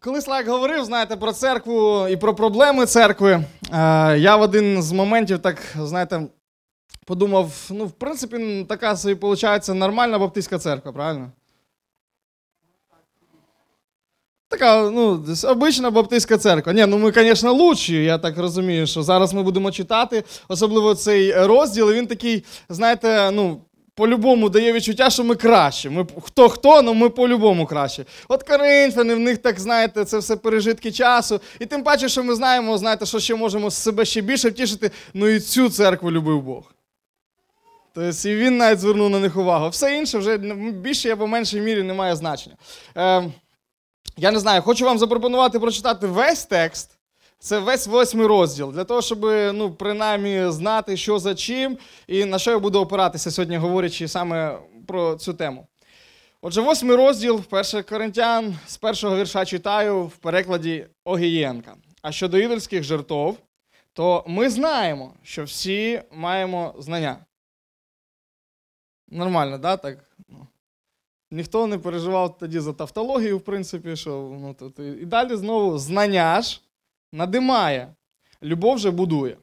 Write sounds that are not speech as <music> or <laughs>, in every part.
Коли Слайк говорив, знаєте, про церкву і про проблеми церкви, е, я в один з моментів так, знаєте, подумав: ну, в принципі, така собі виходить нормальна баптистська церква, правильно? Така, ну, обична баптистська церква. Ні, ну ми, звісно, лучші, я так розумію, що зараз ми будемо читати, особливо цей розділ, і він такий, знаєте, ну, по-любому дає відчуття, що ми краще. Ми, хто хто, але ми по-любому краще. От коринфяни, в них так, знаєте, це все пережитки часу. І тим паче, що ми знаємо, знаєте, що ще можемо себе ще більше втішити, ну і цю церкву любив Бог. Тобто і він навіть звернув на них увагу. Все інше вже ну, більше або меншій мірі не має значення. Е, я не знаю, хочу вам запропонувати прочитати весь текст. Це весь восьмий розділ, для того, щоб ну, принаймні знати, що за чим, і на що я буду опиратися сьогодні, говорячи саме про цю тему. Отже, восьмий розділ 1 Коринтян з першого вірша читаю в перекладі Огієнка. А щодо ідольських жертв, то ми знаємо, що всі маємо знання. Нормально, да? так? Ну. Ніхто не переживав тоді за тавтологію, в принципі, що ну, тут, і далі знову знання ж надимає, любов же будує.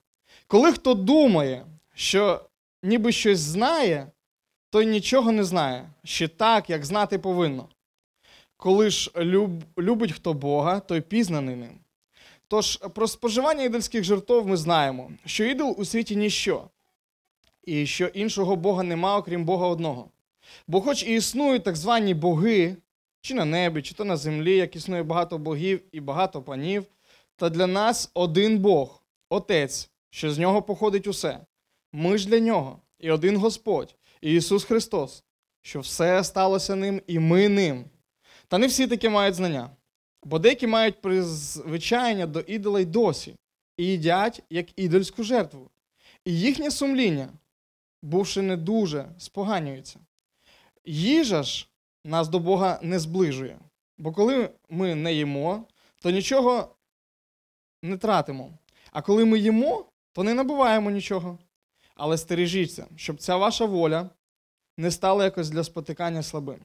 Коли хто думає, що ніби щось знає, той нічого не знає, ще так, як знати повинно. Коли ж люб, любить хто Бога, той пізнаний ним. Тож про споживання ідольських жертв ми знаємо, що ідол у світі ніщо, і що іншого Бога нема, окрім Бога одного. Бо хоч і існують так звані боги, чи на небі, чи то на землі, як існує багато богів і багато панів, та для нас один Бог, Отець, що з нього походить усе. Ми ж для нього, і один Господь, і Ісус Христос, що все сталося ним, і ми ним. Та не всі таки мають знання, бо деякі мають призвичаєння до ідола й досі, і їдять як ідольську жертву. І їхнє сумління, бувши не дуже, споганюється. Їжа ж нас до Бога не зближує, бо коли ми не їмо, то нічого не тратимо. А коли ми їмо, то не набуваємо нічого. Але стережіться, щоб ця ваша воля не стала якось для спотикання слабим.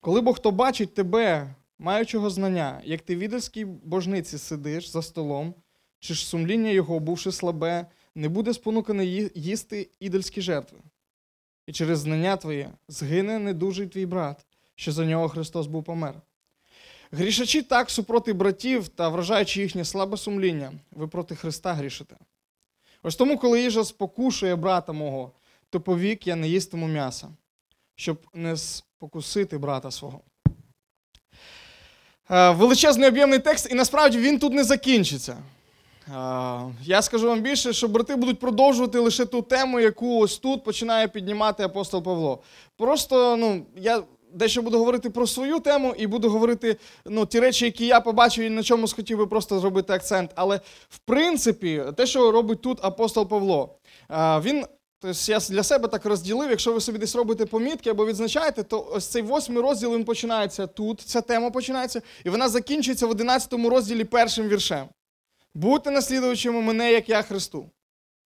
Коли бо хто бачить тебе, маючого знання, як ти в ідольській божниці сидиш за столом, чи ж сумління його, бувши слабе, не буде спонукане їсти ідольські жертви. І через знання твоє згине недужий твій брат, що за нього Христос був помер. Грішачі так супроти братів та вражаючи їхнє слабе сумління, ви проти Христа грішите. Ось тому, коли їжа спокушує брата мого, то повік я не їстиму м'яса, щоб не спокусити брата свого. Е, Величезний об'ємний текст, і насправді він тут не закінчиться. Е, Я скажу вам більше, що брати будуть продовжувати лише ту тему, яку ось тут починає піднімати апостол Павло. Просто ну, я дещо буду говорити про свою тему і буду говорити ну, ті речі, які я побачив і на чому схотів би просто зробити акцент. Але в принципі, те, що робить тут апостол Павло, е, він. Тобто я для себе так розділив, якщо ви собі десь робите помітки або відзначаєте, то ось цей восьмий розділ він починається тут, ця тема починається, і вона закінчується в одинадцятому розділі першим віршем. Будьте наслідувачами мене, як я Христу.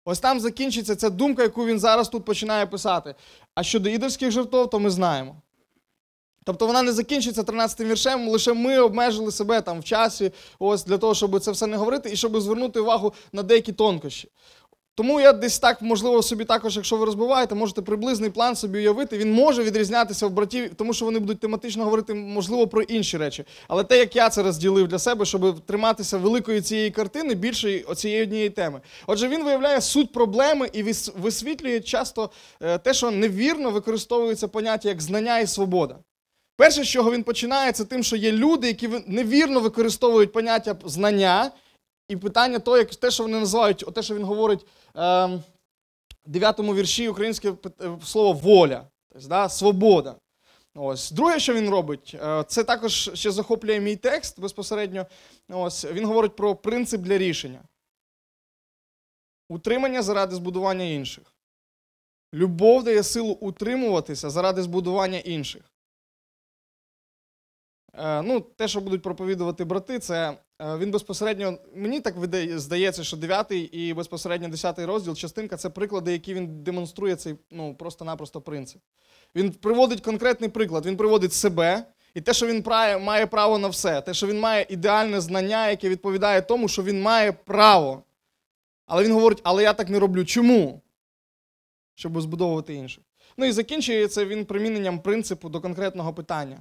Ось там закінчиться ця думка, яку він зараз тут починає писати. А щодо ідольських жертв, то ми знаємо. Тобто вона не закінчиться 13 віршем, лише ми обмежили себе там в часі, ось для того, щоб це все не говорити, і щоб звернути увагу на деякі тонкощі. Тому я десь так, можливо, собі також, якщо ви розбиваєте, можете приблизний план собі уявити. Він може відрізнятися в братів, тому що вони будуть тематично говорити, можливо, про інші речі. Але те, як я це розділив для себе, щоб триматися великої цієї картини, більше оцієї однієї теми. Отже, він виявляє суть проблеми і висвітлює часто е, те, що невірно використовується поняття як знання і свобода. Перше, з чого він починає, це тим, що є люди, які невірно використовують поняття знання, і питання то, як те, що вони називають, те, що він говорить е, в 9 вірші українське е, слово воля, тобто, да, свобода. Ось. Друге, що він робить, е, це також ще захоплює мій текст безпосередньо. Ось, він говорить про принцип для рішення. Утримання заради збудування інших. Любов дає силу утримуватися заради збудування інших. Е, Ну, те, що будуть проповідувати брати, це е, він безпосередньо. Мені так здається, що 9 і безпосередньо 10 розділ, частинка це приклади, які він демонструє цей ну, просто-напросто принцип. Він приводить конкретний приклад. Він приводить себе І те, що він має право на все, те, що він має ідеальне знання, яке відповідає тому, що він має право. Але він говорить, але я так не роблю. Чому? Щоб збудовувати інших. Ну і закінчується він приміненням принципу до конкретного питання.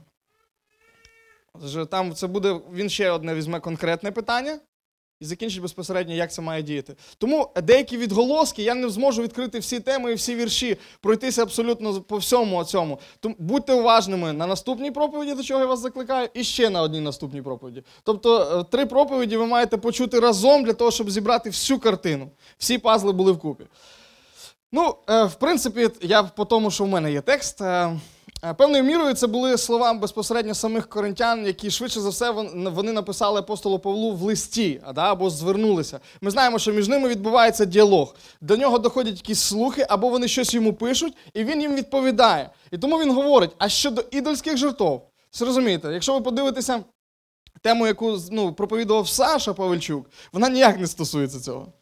Там це буде, він ще одне візьме конкретне питання і закінчить безпосередньо, як це має діяти. Тому деякі відголоски я не зможу відкрити всі теми і всі вірші, пройтися абсолютно по всьому цьому. Тому будьте уважними на наступній проповіді, до чого я вас закликаю, і ще на одній наступній проповіді. Тобто, е, три проповіді ви маєте почути разом для того, щоб зібрати всю картину. Всі пазли були вкупі. Ну, е, в принципі, я по тому, що в мене є текст. Е, Певною мірою це були слова безпосередньо самих коринтян, які швидше за все вони написали апостолу Павлу в листі або звернулися. Ми знаємо, що між ними відбувається діалог. До нього доходять якісь слухи, або вони щось йому пишуть, і він їм відповідає. І тому він говорить: а щодо ідольських жертв, зрозумієте, якщо ви подивитеся тему, яку ну, проповідував Саша Павельчук, вона ніяк не стосується цього.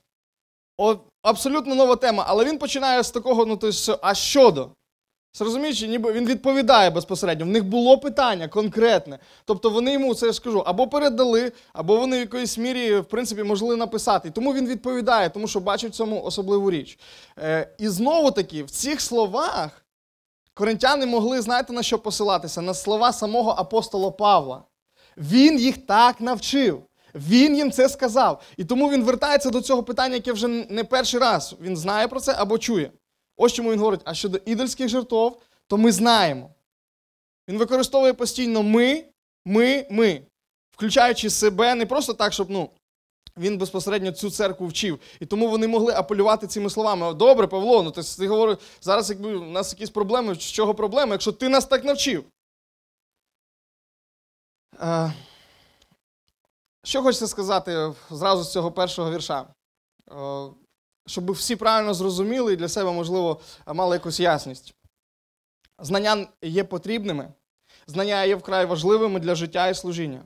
От, абсолютно нова тема, але він починає з такого, ну то що, а щодо. Зрозумієш, ніби він відповідає безпосередньо. В них було питання конкретне. Тобто вони йому це я скажу, або передали, або вони в якоїсь мірі, в принципі, могли написати. І тому він відповідає, тому що бачить в цьому особливу річ. Е, і знову таки, в цих словах коринтяни могли, знаєте, на що посилатися? На слова самого апостола Павла. Він їх так навчив. Він їм це сказав. І тому він вертається до цього питання, яке вже не перший раз. Він знає про це або чує. Ось чому він говорить: а щодо ідольських жертв, то ми знаємо. Він використовує постійно ми, ми, ми, включаючи себе не просто так, щоб ну, він безпосередньо цю церкву вчив. І тому вони могли апелювати цими словами. Добре, Павло, ну ти, ти говориш, зараз якби у нас якісь проблеми, з чого проблеми, якщо ти нас так навчив. Е, що хочеться сказати зразу з цього першого вірша? Щоб всі правильно зрозуміли і для себе, можливо, мали якусь ясність. Знання є потрібними, знання є вкрай важливими для життя і служіння.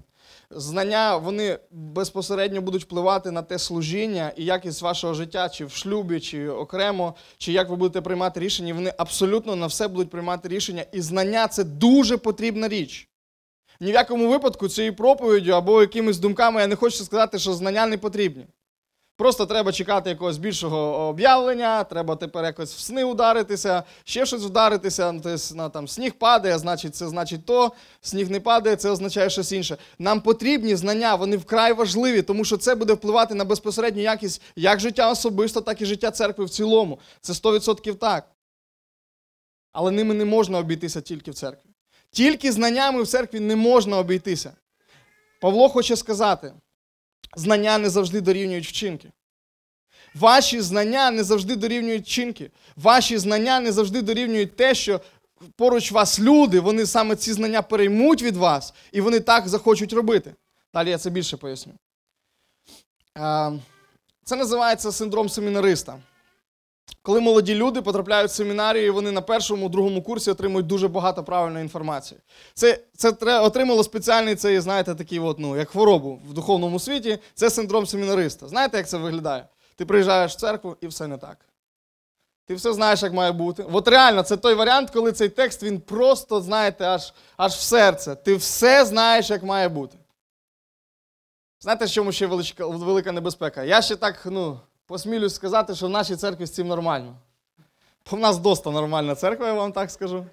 Знання вони безпосередньо будуть впливати на те служіння і якість вашого життя, чи в шлюбі, чи окремо, чи як ви будете приймати рішення. Вони абсолютно на все будуть приймати рішення. І знання це дуже потрібна річ. Ні в якому випадку цією проповіддю або якимись думками я не хочу сказати, що знання не потрібні. Просто треба чекати якогось більшого об'явлення, треба тепер якось в сни ударитися, ще щось вдаритися. тобто, там, сніг падає, значить, це значить то, сніг не падає, це означає щось інше. Нам потрібні знання, вони вкрай важливі, тому що це буде впливати на безпосередню якість як життя особисто, так і життя церкви в цілому. Це 100% так. Але ними не можна обійтися тільки в церкві. Тільки знаннями в церкві не можна обійтися. Павло хоче сказати: знання не завжди дорівнюють вчинки. Ваші знання не завжди дорівнюють вчинки. Ваші знання не завжди дорівнюють те, що поруч вас люди, вони саме ці знання переймуть від вас, і вони так захочуть робити. Далі я це більше поясню. Е, Це називається синдром семінариста. Коли молоді люди потрапляють в семінарію, вони на першому, другому курсі отримують дуже багато правильної інформації. Це це отримало спеціальний цей, знаєте, такий от, ну, як хворобу в духовному світі. Це синдром семінариста. Знаєте, як це виглядає? Ти приїжджаєш в церкву і все не так. Ти все знаєш, як має бути. От реально, це той варіант, коли цей текст він просто, знаєте, аж, аж в серце. Ти все знаєш, як має бути. Знаєте, в чому ще величка, велика небезпека? Я ще так, ну, посмілюсь сказати, що в нашій церкві з цим нормально. Бо в нас доста нормальна церква, я вам так скажу.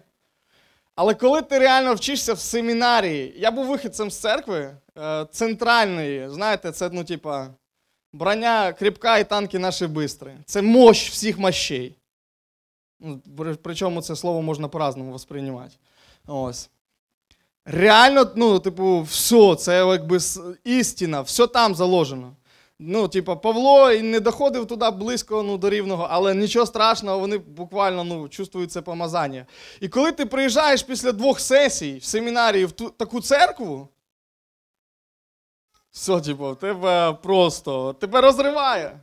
Але коли ти реально вчишся в семінарії, я був вихідцем з церкви е, центральної, знаєте, це, ну, типа, броня кріпка і танки наші бистрі. Це мощь всіх мощей. Ну, Причому це слово можна по-разному восприймати. Ось. Реально, ну, типу, все, це якби істина, все там заложено. Ну, типа, Павло і не доходив туди близько ну, до рівного, але нічого страшного, вони буквально ну, чувствують це помазання. І коли ти приїжджаєш після двох сесій в семінарії в ту, таку церкву, все, типу, тебе просто тебе розриває.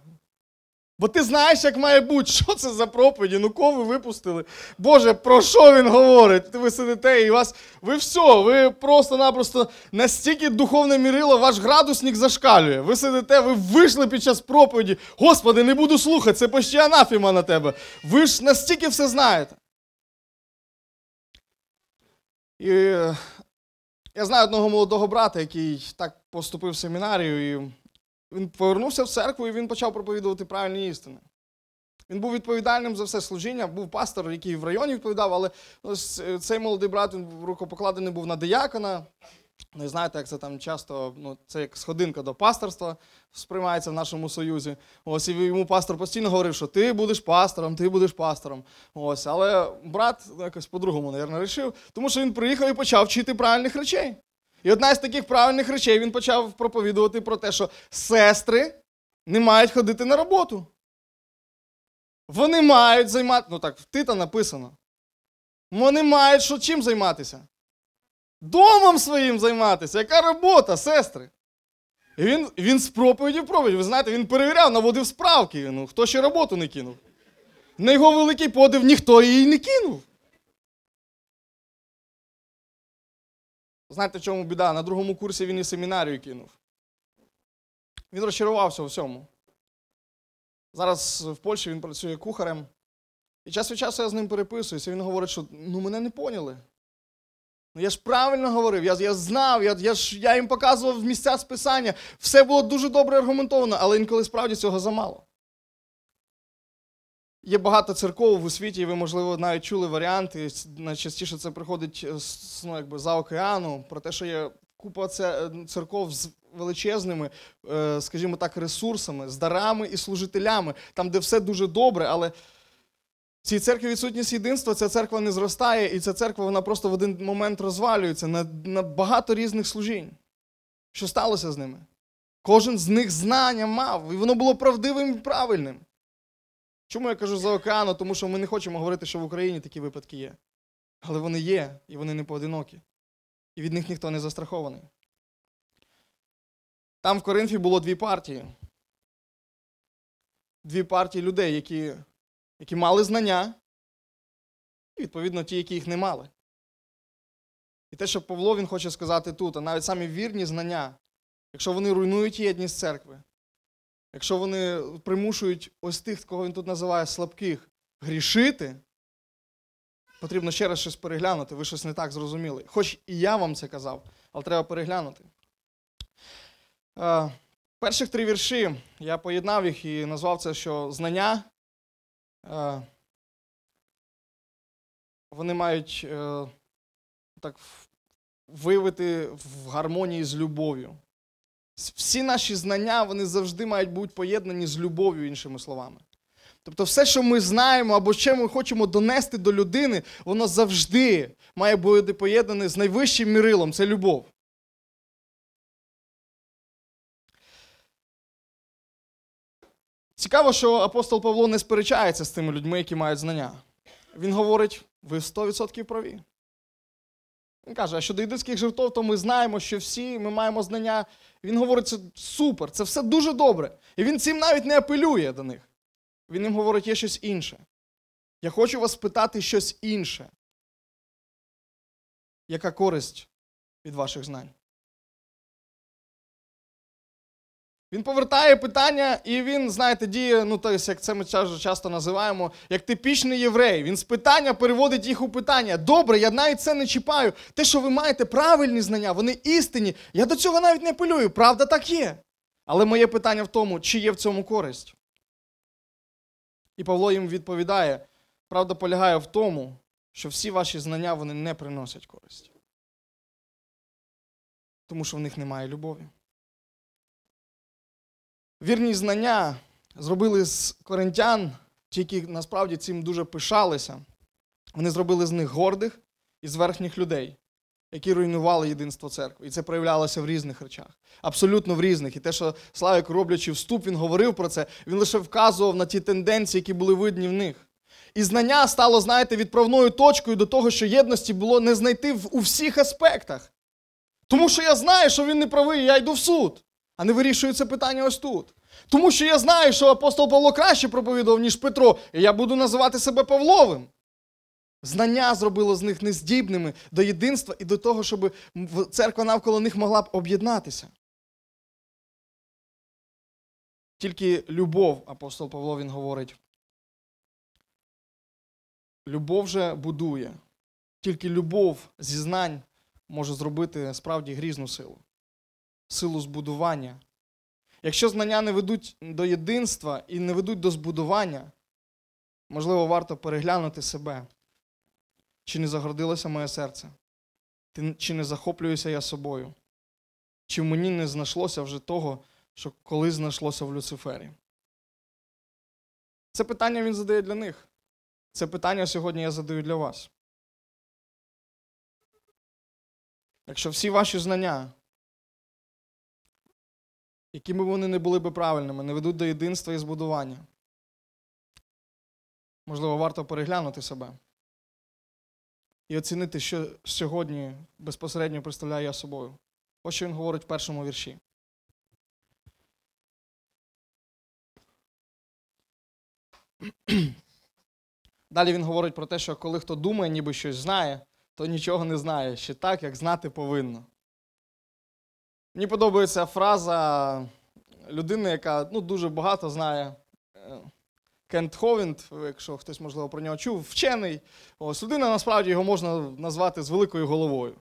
Бо ти знаєш, як має бути, що це за проповіді, ну кого ви випустили. Боже, про що він говорить? Ви сидите і вас. Ви все, ви просто-напросто настільки духовне мірило, ваш градусник зашкалює. Ви сидите, ви вийшли під час проповіді. Господи, не буду слухати, це почти анафіма на тебе. Ви ж настільки все знаєте. І е, Я знаю одного молодого брата, який так поступив в семінарію, і він повернувся в церкву і він почав проповідувати правильні істини. Він був відповідальним за все служіння, був пастор, який в районі відповідав, але е, цей молодий брат він рукопокладений був на диякона. Ну, і знаєте, як це там часто, ну, це як сходинка до пасторства сприймається в нашому союзі. Ось і йому пастор постійно говорив, що ти будеш пастором, ти будеш пастором. Ось, але брат якось по-другому, мабуть, вирішив, тому що він приїхав і почав вчити правильних речей. І одна з таких правильних речей він почав проповідувати про те, що сестри не мають ходити на роботу. Вони мають займатися. Ну так, в Тита написано. Вони мають що чим займатися? Домом своїм займатися. Яка робота, сестри? І він, він з проповіді в проповіді. Ви знаєте, він перевіряв, наводив справки. Ну, хто ще роботу не кинув? На його великий подив ніхто її не кинув. Знаєте, в чому біда? На другому курсі він і семінарію кинув. Він розчарувався у всьому. Зараз в Польщі він працює кухарем. І час від часу я з ним переписуюся, він говорить, що ну мене не поняли. Ну я ж правильно говорив, я, я знав, я, я, ж, я їм показував місця списання. Все було дуже добре аргументовано, але інколи справді цього замало. Є багато церков у світі, і ви, можливо, навіть чули варіанти. Найчастіше це приходить з ну, якби, за океану, про те, що є купа церков з величезними, е, скажімо так, ресурсами, з дарами і служителями, там, де все дуже добре, але в цій церкві відсутність єдинства, ця церква не зростає, і ця церква вона просто в один момент розвалюється на, на багато різних служінь. Що сталося з ними? Кожен з них знання мав, і воно було правдивим і правильним. Чому я кажу за океану? Тому що ми не хочемо говорити, що в Україні такі випадки є. Але вони є, і вони не поодинокі. І від них ніхто не застрахований. Там в Коринфі було дві партії. Дві партії людей, які, які мали знання, і, відповідно, ті, які їх не мали. І те, що Павло він хоче сказати тут, а навіть самі вірні знання, якщо вони руйнують єдність церкви, якщо вони примушують ось тих, кого він тут називає слабких, грішити, потрібно ще раз щось переглянути, ви щось не так зрозуміли. Хоч і я вам це казав, але треба переглянути. Е, Перших три вірші я поєднав їх і назвав це, що знання. е, Вони мають е, так виявити в гармонії з любов'ю. Всі наші знання вони завжди мають бути поєднані з любов'ю, іншими словами. Тобто, все, що ми знаємо або що ми хочемо донести до людини, воно завжди має бути поєднане з найвищим мірилом це любов. Цікаво, що апостол Павло не сперечається з тими людьми, які мають знання. Він говорить: ви 100% праві. Він каже, а щодо єдинських жертв, то ми знаємо, що всі ми маємо знання. Він говорить, це супер, це все дуже добре. І він цим навіть не апелює до них. Він їм говорить, є щось інше. Я хочу вас питати щось інше. Яка користь від ваших знань? Він повертає питання, і він, знаєте, діє, ну, тобто, як це ми часто називаємо, як типічний єврей. Він з питання переводить їх у питання. Добре, я навіть це не чіпаю. Те, що ви маєте правильні знання, вони істинні. Я до цього навіть не апелюю. Правда, так є. Але моє питання в тому, чи є в цьому користь. І Павло їм відповідає: правда полягає в тому, що всі ваші знання вони не приносять користь. Тому що в них немає любові. Вірні знання зробили з коринтян, ті, які насправді цим дуже пишалися. Вони зробили з них гордих і зверхніх людей, які руйнували єдинство церкви. І це проявлялося в різних речах. Абсолютно в різних. І те, що Славік, роблячи вступ, він говорив про це, він лише вказував на ті тенденції, які були видні в них. І знання стало, знаєте, відправною точкою до того, що єдності було не знайти в- у всіх аспектах. Тому що я знаю, що він не правий, я йду в суд, а не вирішую це питання ось тут. Тому що я знаю, що апостол Павло краще проповідував, ніж Петро, і я буду називати себе Павловим. Знання зробило з них нездібними до єдинства і до того, щоб церква навколо них могла б об'єднатися. Тільки любов, апостол Павло він говорить. Любов же будує. Тільки любов зі знань може зробити справді грізну силу, силу збудування. Якщо знання не ведуть до єдинства і не ведуть до збудування, можливо, варто переглянути себе. Чи не загордилося моє серце? Чи не захоплююся я собою? Чи мені не знайшлося вже того, що колись знайшлося в Люцифері? Це питання він задає для них. Це питання сьогодні я задаю для вас. Якщо всі ваші знання, якими вони не були би правильними, не ведуть до єдинства і збудування, можливо, варто переглянути себе і оцінити, що сьогодні безпосередньо представляю я собою. Ось що він говорить в першому вірші. <clears throat> Далі він говорить про те, що коли хто думає, ніби щось знає, то нічого не знає, ще так, як знати повинно. Мені подобається фраза людини, яка ну, дуже багато знає. Е, Кент Ховінд, якщо хтось, можливо, про нього чув, вчений. Ось людина, насправді його можна назвати з великою головою.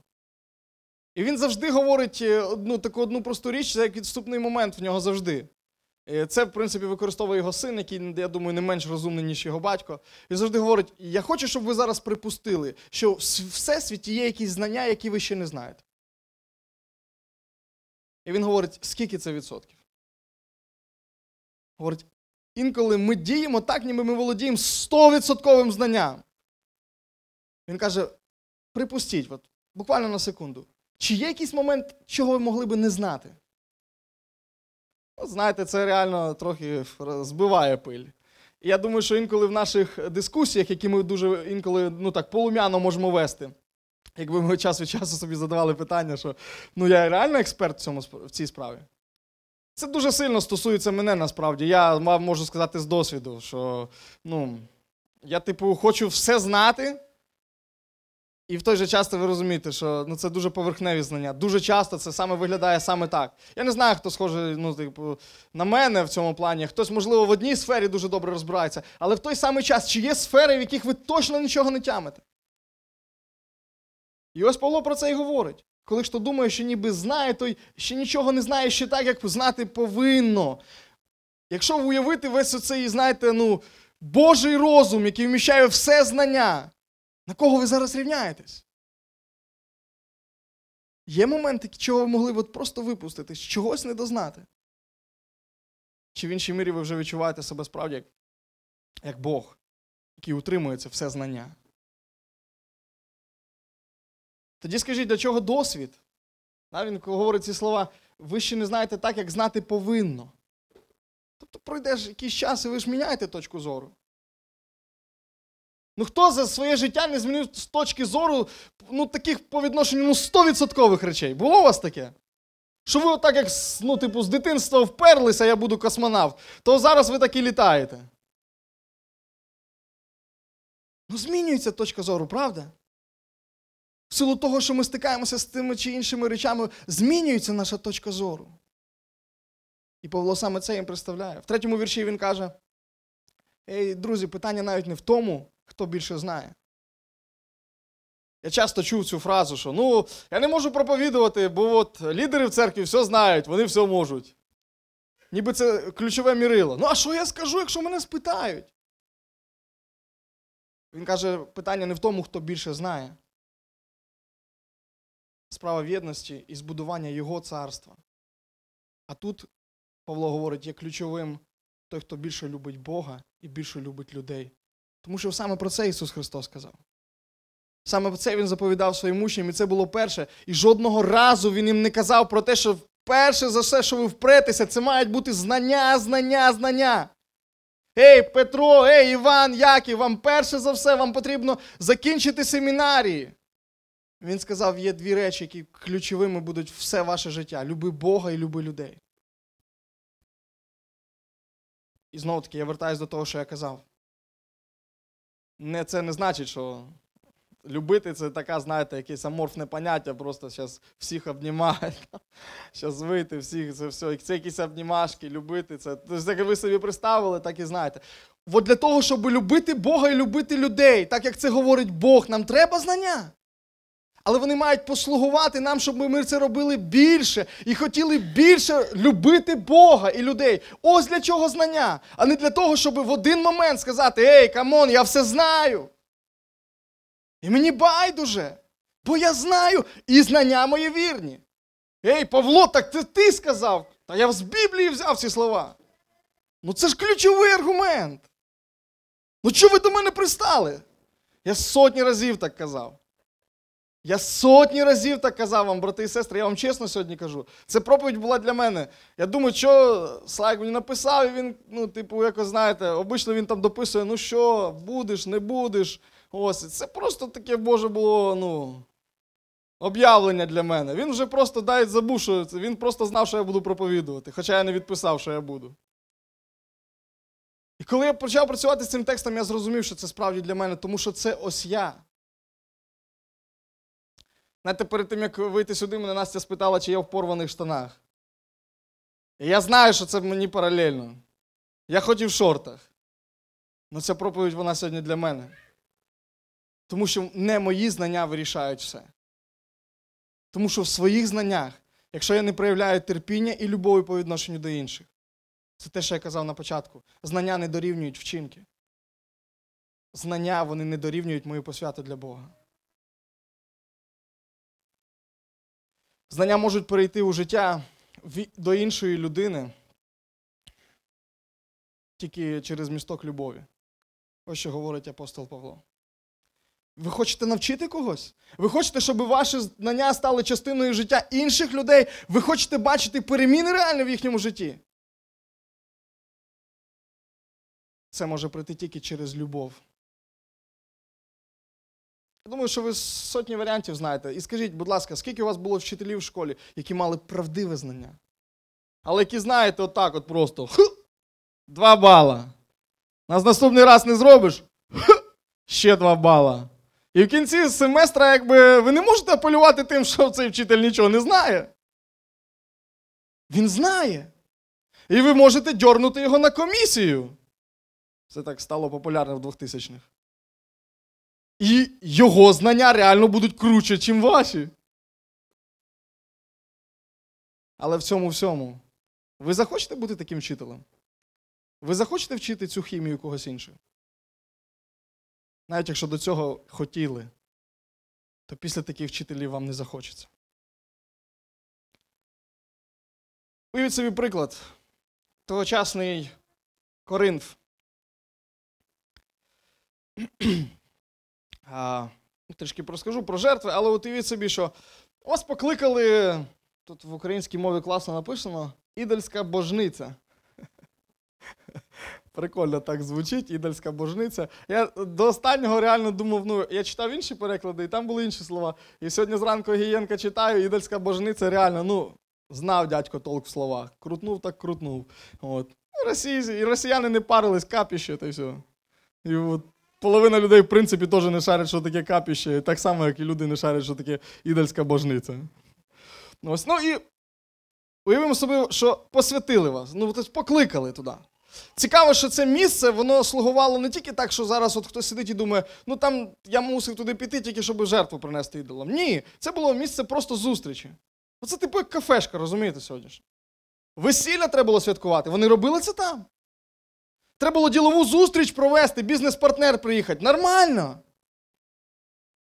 І він завжди говорить е, одну таку одну просту річ, це як відступний момент в нього завжди. Е, Це, в принципі, використовує його син, який, я думаю, не менш розумний, ніж його батько. Він завжди говорить: я хочу, щоб ви зараз припустили, що в всесвіті є якісь знання, які ви ще не знаєте. І він говорить, скільки це відсотків? Говорить, інколи ми діємо так, ніби ми володіємо 100% знанням. Він каже: припустіть, от, буквально на секунду, чи є якийсь момент, чого ви могли би не знати? От Знаєте, це реально трохи збиває пиль. Я думаю, що інколи в наших дискусіях, які ми дуже інколи ну так полум'яно можемо вести, якби ми час від часу собі задавали питання, що ну я реально експерт в, цьому, в цій справі. Це дуже сильно стосується мене насправді. Я можу сказати з досвіду, що ну, я, типу, хочу все знати. І в той же час ви розумієте, що ну, це дуже поверхневі знання. Дуже часто це саме виглядає саме так. Я не знаю, хто схожий ну, типу, на мене в цьому плані. Хтось, можливо, в одній сфері дуже добре розбирається, але в той самий час, чи є сфери, в яких ви точно нічого не тямите? І ось Павло про це і говорить. Коли хто думає, що ніби знає, той ще нічого не знає ще так, як знати повинно. Якщо уявити весь оцей, знаєте, ну, Божий розум, який вміщає все знання, на кого ви зараз рівняєтесь? Є моменти, чого ви могли б от просто випустити, чогось не дознати? Чи в іншій мірі ви вже відчуваєте себе справді як, як Бог, який утримує це все знання? Тоді скажіть, для чого досвід? Він говорить ці слова, ви ще не знаєте так, як знати повинно. Тобто пройде ж якийсь час, і ви ж міняєте точку зору. Ну хто за своє життя не змінив з точки зору ну, таких по відношенню ну, 100% речей? Було у вас таке? Що ви отак, як ну, типу, з дитинства вперлися, я буду космонавт, то зараз ви так і літаєте. Ну, змінюється точка зору, правда? В силу того, що ми стикаємося з тими чи іншими речами, змінюється наша точка зору. І Павло саме це їм представляє. В третьому вірші він каже: Ей, друзі, питання навіть не в тому, хто більше знає. Я часто чув цю фразу, що ну, я не можу проповідувати, бо от лідери в церкві все знають, вони все можуть. Ніби це ключове мірило. Ну, а що я скажу, якщо мене спитають? Він каже, питання не в тому, хто більше знає. Справа в єдності і збудування його царства. А тут Павло говорить, є ключовим той, хто більше любить Бога і більше любить людей. Тому що саме про це Ісус Христос сказав. Саме про це Він заповідав своїм учням, і це було перше. І жодного разу Він їм не казав про те, що перше за все, що ви впретеся, це мають бути знання, знання, знання. Ей, Петро, ей, Іван, Яків, вам перше за все вам потрібно закінчити семінарії. Він сказав, є дві речі, які ключовими будуть все ваше життя: люби Бога і люби людей. І знову таки, я вертаюся до того, що я казав. Не, це не значить, що любити це така, знаєте, якесь аморфне поняття, просто зараз всіх обнімають. <laughs> Зараз вийти, всіх, це все. Це якісь обнімашки, любити це. Тобто, як ви собі представили, так і знаєте. От для того, щоб любити Бога і любити людей, так як це говорить Бог, нам треба знання. Але вони мають послугувати нам, щоб ми це робили більше і хотіли більше любити Бога і людей. Ось для чого знання, а не для того, щоб в один момент сказати: Ей, come on, я все знаю. І мені байдуже, бо я знаю, і знання мої вірні. Ей, Павло, так це ти сказав. Та я з Біблії взяв ці слова. Ну це ж ключовий аргумент. Ну чого ви до мене пристали? Я сотні разів так казав. Я сотні разів так казав вам, брати і сестри, я вам чесно сьогодні кажу. Це проповідь була для мене. Я думаю, що Слайк мені написав, і він, ну, типу, якось знаєте, обично він там дописує, ну що, будеш, не будеш. Ось, це просто таке, Боже, було, ну, об'явлення для мене. Він вже просто дай забув, що він просто знав, що я буду проповідувати, хоча я не відписав, що я буду. І коли я почав працювати з цим текстом, я зрозумів, що це справді для мене, тому що це ось я. Знаєте, перед тим, як вийти сюди, мене Настя спитала, чи я в порваних штанах. І я знаю, що це мені паралельно. Я хоч і в шортах. Але ця проповідь вона сьогодні для мене. Тому що не мої знання вирішають все. Тому що в своїх знаннях, якщо я не проявляю терпіння і любові по відношенню до інших, це те, що я казав на початку. Знання не дорівнюють вчинки. Знання вони не дорівнюють мою посвяту для Бога. Знання можуть перейти у життя до іншої людини тільки через місток любові. Ось що говорить апостол Павло. Ви хочете навчити когось? Ви хочете, щоб ваші знання стали частиною життя інших людей? Ви хочете бачити переміни реальні в їхньому житті? Це може прийти тільки через любов. Я думаю, що ви сотні варіантів знаєте. І скажіть, будь ласка, скільки у вас було вчителів в школі, які мали правдиве знання? Але які знаєте, отак от просто ху, два бала. Нас наступний раз не зробиш? Ху, ще два бала. І в кінці семестра, якби ви не можете апелювати тим, що цей вчитель нічого не знає. Він знає. І ви можете дьорнути його на комісію. Це так стало популярно в 2000-х. І його знання реально будуть круче, ніж ваші. Але в цьому всьому. Ви захочете бути таким вчителем? Ви захочете вчити цю хімію когось іншого? Навіть якщо до цього хотіли, то після таких вчителів вам не захочеться. Уявіть собі приклад. Тогочасний Коринф. А, ну, Трішки розкажу про жертви, але уявіть собі, що вас покликали, тут в українській мові класно написано, ідольська божниця. <laughs> Прикольно так звучить, ідольська божниця. Я до останнього реально думав, ну, я читав інші переклади, і там були інші слова. І сьогодні зранку Гієнка читаю, ідольська божниця реально, ну, знав дядько толк в словах. Крутнув так крутнув. От. І, і росіяни не парились, капіще, та й все. І от половина людей, в принципі, теж не шарять, що таке капіще, так само, як і люди не шарять, що таке ідольська божниця. Ось, ну і уявимо собі, що посвятили вас, ну, тобто покликали туди. Цікаво, що це місце воно слугувало не тільки так, що зараз от хтось сидить і думає, ну там я мусив туди піти, тільки щоб жертву принести ідолам. Ні, це було місце просто зустрічі. Оце типу як кафешка, розумієте, сьогоднішня. Весілля треба було святкувати. Вони робили це там. Треба було ділову зустріч провести, бізнес-партнер приїхати. Нормально.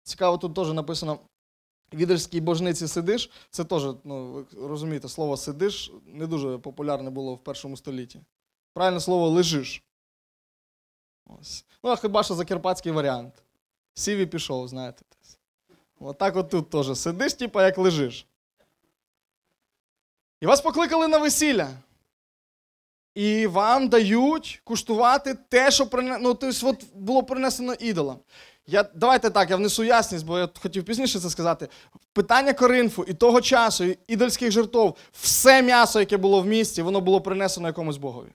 Цікаво, тут теж написано: відерській божниці сидиш. Це теж, ну, ви розумієте, слово сидиш не дуже популярне було в першому столітті. Правильне слово лежиш. Ось. Ну, а хіба що закарпатський варіант. Сів і пішов, знаєте. Отак от тут теж сидиш, типа як лежиш. І вас покликали на весілля. І вам дають куштувати те, що прине... ну, тобто, от було принесено ідолам. Я, давайте так, я внесу ясність, бо я хотів пізніше це сказати. Питання Коринфу і того часу, і ідольських жертов, все м'ясо, яке було в місті, воно було принесено якомусь богові.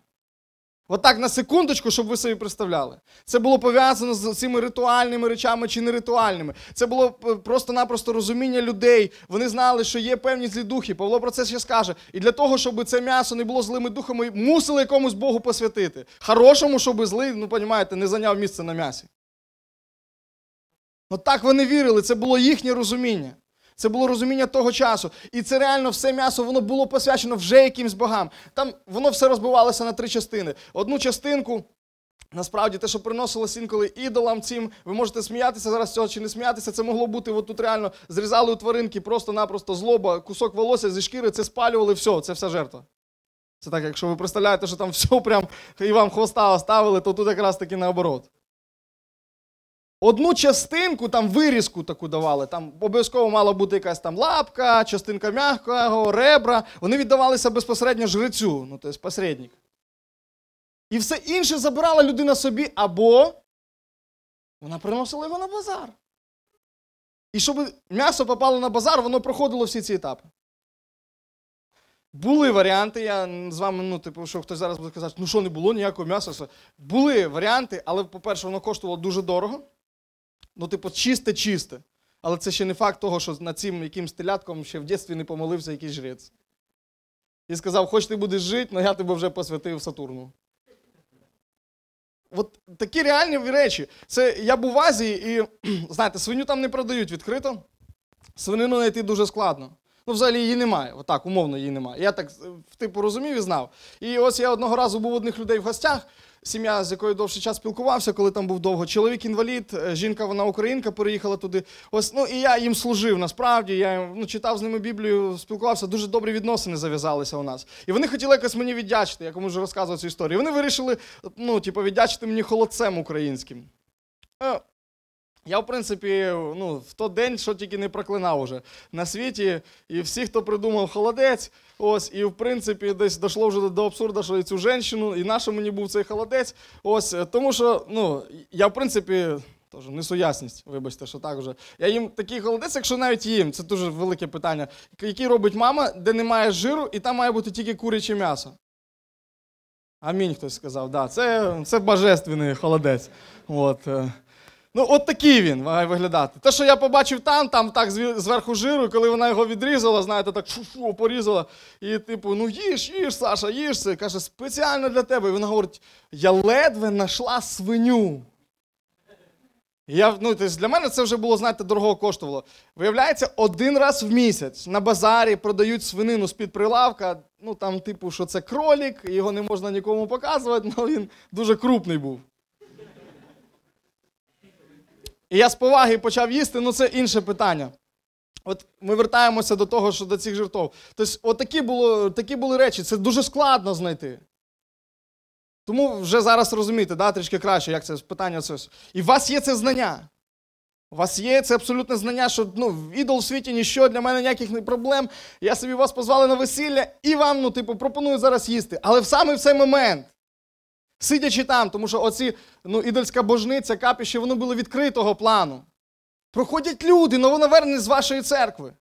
Отак на секундочку, щоб ви собі представляли. Це було пов'язано з цими ритуальними речами чи не ритуальними. Це було е, просто-напросто розуміння людей. Вони знали, що є певні злі духи. Павло про це ще скаже. І для того, щоб це м'ясо не було злими духами, мусили якомусь Богу посвятити. Хорошому, щоб злий, ну розумієте, не зайняв місце на м'ясі. От так вони вірили, це було їхнє розуміння. Це було розуміння того часу. І це реально все м'ясо воно було посвячено вже якимсь богам. Там воно все розбивалося на три частини. Одну частинку, насправді, те, що приносилось інколи ідолам цим, ви можете сміятися зараз цього чи не сміятися. Це могло бути, от тут реально зрізали у тваринки просто-напросто злоба, кусок волосся зі шкіри, це спалювали, все, це вся жертва. Це так, якщо ви представляєте, що там <laughs> все прям і вам хвоста оставили, то тут якраз таки наоборот. Одну частинку, там вирізку таку давали, там обов'язково мала бути якась там лапка, частинка м'якого, ребра. Вони віддавалися безпосередньо жрецю, ну тобто посередник. І все інше забирала людина собі, або вона приносила його на базар. І щоб м'ясо попало на базар, воно проходило всі ці етапи. Були варіанти, я з вами, ну, типу, що хтось зараз буде казати, ну що не було ніякого м'яса. Були варіанти, але, по-перше, воно коштувало дуже дорого. Ну, типу, чисте-чисте. Але це ще не факт того, що над цим якимсь телятком ще в дитинстві не помолився якийсь жрець. І сказав, хоч ти будеш жити, але я тебе вже посвятив Сатурну. От такі реальні речі. Це я був в Азії, і <clears throat> знаєте, свиню там не продають відкрито. Свинину знайти дуже складно. Ну, взагалі її немає. Отак, умовно, її немає. Я так типу розумів і знав. І ось я одного разу був у одних людей в гостях, сім'я, з якою довший час спілкувався, коли там був довго. Чоловік інвалід, е, жінка, вона українка, переїхала туди. Ось, ну і я їм служив насправді. Я ну, читав з ними Біблію, спілкувався, дуже добрі відносини зав'язалися у нас. І вони хотіли якось мені віддячити, я кому вже розказував цю історію. Вони вирішили, ну, типу, віддячити мені холодцем українським. Е, я, в принципі, ну, в той день, що тільки не проклинав уже на світі, і всі, хто придумав холодець, ось, і в принципі, десь дійшло вже до абсурду, що і цю жінку, і наша мені був цей холодець. Ось, е, тому що, ну, я, в принципі, теж несу ясність, вибачте, що так вже. Я їм такий холодець, якщо навіть їм, це дуже велике питання, який робить мама, де немає жиру, і там має бути тільки куряче м'ясо. Амінь, хтось сказав, да, це, це божественний холодець. От. Ну, от такий він має виглядати. Те, що я побачив там, там так зверху жиру, коли вона його відрізала, знаєте, так шу-шу, порізала. І типу, ну їж, їж, Саша, їж це. Каже, спеціально для тебе. І вона говорить: я ледве знайшла свиню. Я, ну, тобто для мене це вже було, знаєте, дорого коштувало. Виявляється, один раз в місяць на базарі продають свинину з-під прилавка. Ну там, типу, що це кролік, його не можна нікому показувати, <laughs> але він дуже крупний був. І я з поваги почав їсти, ну це інше питання. От ми вертаємося до того, що до цих жертв. Тобто, от такі, було, такі були речі, це дуже складно знайти. Тому вже зараз розумієте, да, трішки краще, як це питання. Це. І у вас є це знання. У вас є це абсолютне знання, що ну, ідол в світі ніщо, для мене ніяких не проблем. Я собі вас позвали на весілля і вам, ну, типу, пропоную зараз їсти. Але в саме в цей момент, сидячи там, тому що оці ну, ідольська божниця, капіще, воно було відкритого плану. Проходять люди, новонавернені з вашої церкви.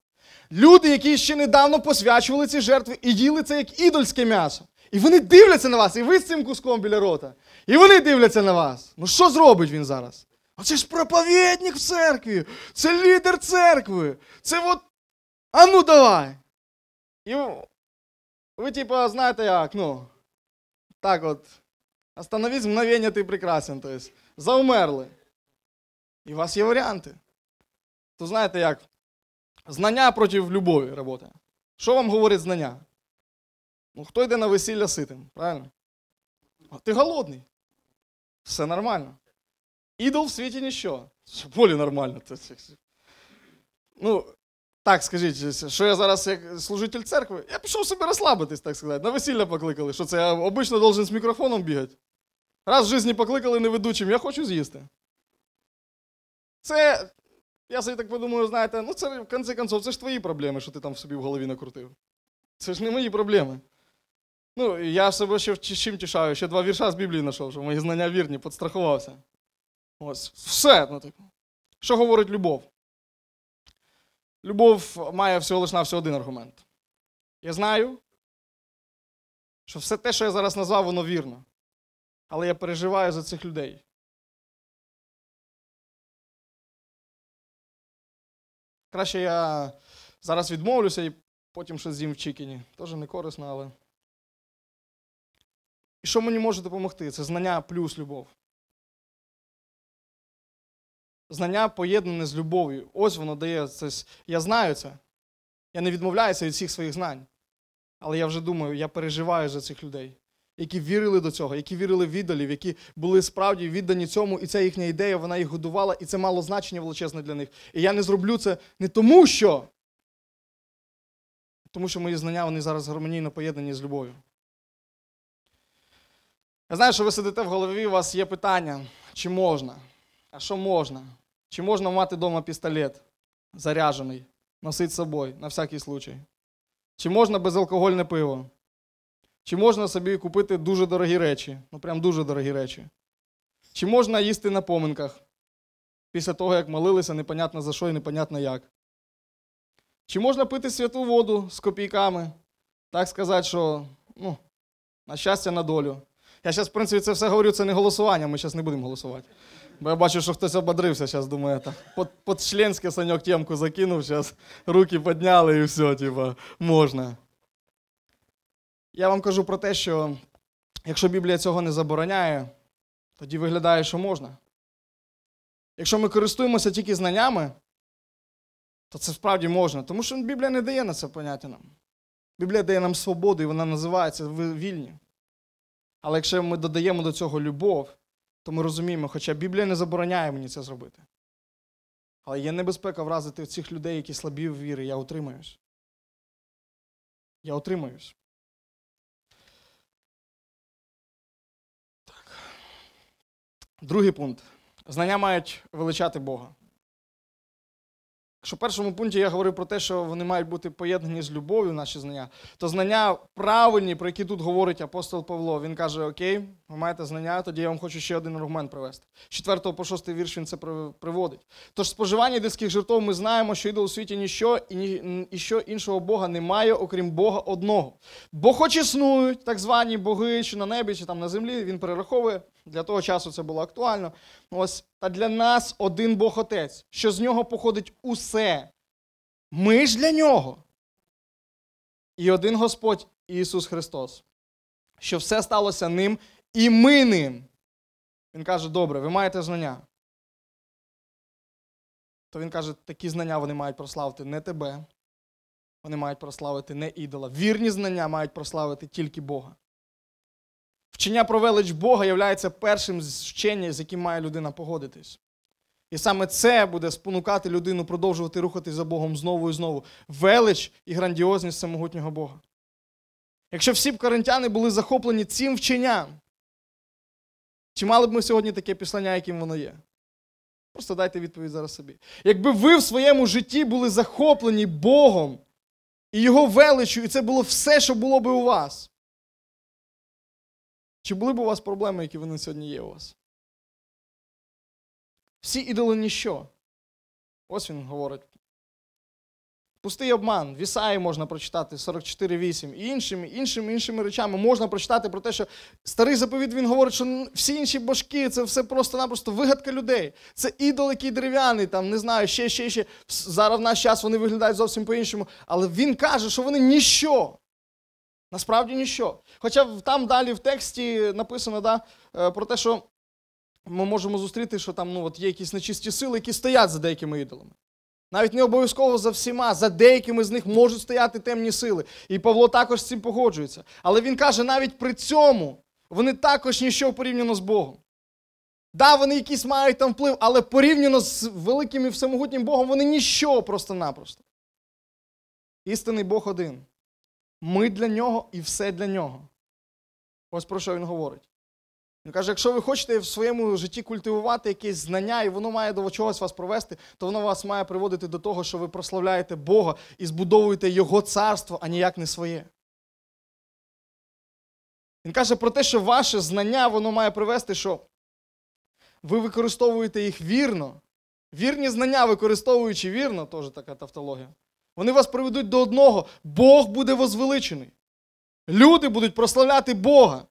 Люди, які ще недавно посвячували ці жертви і їли це як ідольське м'ясо. І вони дивляться на вас, і ви з цим куском біля рота. І вони дивляться на вас. Ну що зробить він зараз? Оце ж проповідник в церкві, це лідер церкви. Це от. А ну давай. І ви, типа, знаєте як, ну, так от. Остановись, мгновення ти прекрасен. Тобто, заумерли. І у вас є варіанти. То знаєте як? Знання проти любові працює. Що вам говорить знання? Ну, хто йде на весілля ситим, правильно? А ти голодний. Все нормально. Ідол в світі ніщо. Що Болі нормально. Ну, так, скажіть, що я зараз як служитель церкви? Я пішов собі розслабитись, так сказати. На весілля покликали. Що це я обично должен з мікрофоном бігати? Раз в житті покликали неведучим, я хочу з'їсти. Це, я собі так подумаю, знаєте, ну це в кінці концов, це ж твої проблеми, що ти там собі в голові накрутив. Це ж не мої проблеми. Ну, я себе ще в- чим тішаю, ще два вірша з Біблії знайшов, що мої знання вірні, підстрахувався. Ось, все. Ну, типу. Що говорить любов? Любов має всього лиш на всього один аргумент. Я знаю, що все те, що я зараз назвав, воно вірно. Але я переживаю за цих людей. Краще я зараз відмовлюся і потім щось з'їм в чікені. Теж не корисно, але. І що мені може допомогти? Це знання плюс любов. знання поєднане з любов'ю. Ось воно дає це. Я знаю це. Я не відмовляюся від всіх своїх знань. Але я вже думаю, я переживаю за цих людей, які вірили до цього, які вірили в ідолів, які були справді віддані цьому, і ця їхня ідея, вона їх годувала, і це мало значення величезне для них. І я не зроблю це не тому, що. Тому що мої знання вони зараз гармонійно поєднані з любов'ю. Я знаю, що ви сидите в голові, у вас є питання, чи можна? А що можна? Чи можна мати вдома пістолет заряджений, носити з собою на всякий случай? Чи можна безалкогольне пиво? Чи можна собі купити дуже дорогі речі? Ну прям дуже дорогі речі. Чи можна їсти на поминках після того, як молилися непонятно за що і непонятно як? Чи можна пити святу воду з копійками? Так сказати, що ну, на щастя, на долю. Я зараз, в принципі, це все говорю, це не голосування, ми зараз не будемо голосувати. Бо я бачу, що хтось ободрився, зараз думає, так, под, под членське саньок темку закинув, зараз руки підняли і все, типа, можна. Я вам кажу про те, що якщо Біблія цього не забороняє, тоді виглядає, що можна. Якщо ми користуємося тільки знаннями, то це справді можна. Тому що Біблія не дає на це поняття нам. Біблія дає нам свободу, і вона називається вільні. Але якщо ми додаємо до цього любов, то ми розуміємо, хоча Біблія не забороняє мені це зробити. Але є небезпека вразити цих людей, які слабі в вірі, я утримаюсь. Я утримаюсь. Другий пункт. Знання мають величати Бога. Якщо в першому пункті я говорив про те, що вони мають бути поєднані з любов'ю, наші знання, то знання правильні, про які тут говорить апостол Павло, він каже: Окей, ви маєте знання, тоді я вам хочу ще один аргумент привести. З 4 по 6 вірш він це приводить. Тож споживання ідольських жертв ми знаємо, що ідол у світі ніщо і, ні, і що іншого Бога немає, окрім Бога одного. Бо хоч існують так звані боги, чи на небі, чи там на землі, він перераховує. Для того часу це було актуально. Ось, та для нас один Бог Отець, що з нього походить усе. Ми ж для нього. І один Господь Ісус Христос, що все сталося ним, і ми ним. Він каже: добре, ви маєте знання. То він каже, такі знання вони мають прославити не тебе. Вони мають прославити не ідола. Вірні знання мають прославити тільки Бога. Вчення про велич Бога є першим з вчення, з яким має людина погодитись. І саме це буде спонукати людину продовжувати рухатись за Богом знову і знову. Велич і грандіозність всемогутнього Бога. Якщо всі б коринтяни були захоплені цим вченням, чи мали б ми сьогодні таке післання, яким воно є? Просто дайте відповідь зараз собі. Якби ви в своєму житті були захоплені Богом і Його величю, і це було все, що було би у вас. Чи були б у вас проблеми, які вони сьогодні є у вас? Всі ідоли ніщо. Ось він говорить. Пустий обман, в Ісаї можна прочитати 44.8 і іншими, іншими, іншими речами можна прочитати про те, що старий заповіт він говорить, що всі інші божки це все просто-напросто вигадка людей. Це ідол, який дерев'яний, там, не знаю, ще, ще, ще. Зараз в наш час вони виглядають зовсім по-іншому. Але він каже, що вони ніщо. Насправді ніщо. Хоча там далі в тексті написано да, е, про те, що ми можемо зустріти, що там ну, от є якісь нечисті сили, які стоять за деякими ідолами. Навіть не обов'язково за всіма, за деякими з них можуть стояти темні сили. І Павло також з цим погоджується. Але він каже, навіть при цьому вони також ніщо порівняно з Богом. Да, вони якісь мають там вплив, але порівняно з великим і всемогутнім Богом, вони ніщо просто-напросто. Істинний Бог один. Ми для нього і все для нього. Ось про що він говорить. Він каже, якщо ви хочете в своєму житті культивувати якесь знання, і воно має до чогось вас провести, то воно вас має приводити до того, що ви прославляєте Бога і збудовуєте Його царство, а ніяк не своє. Він каже про те, що ваше знання воно має привести, що ви використовуєте їх вірно. Вірні знання, використовуючи вірно, теж така тавтологія. Вони вас приведуть до одного. Бог буде возвеличений. Люди будуть прославляти Бога.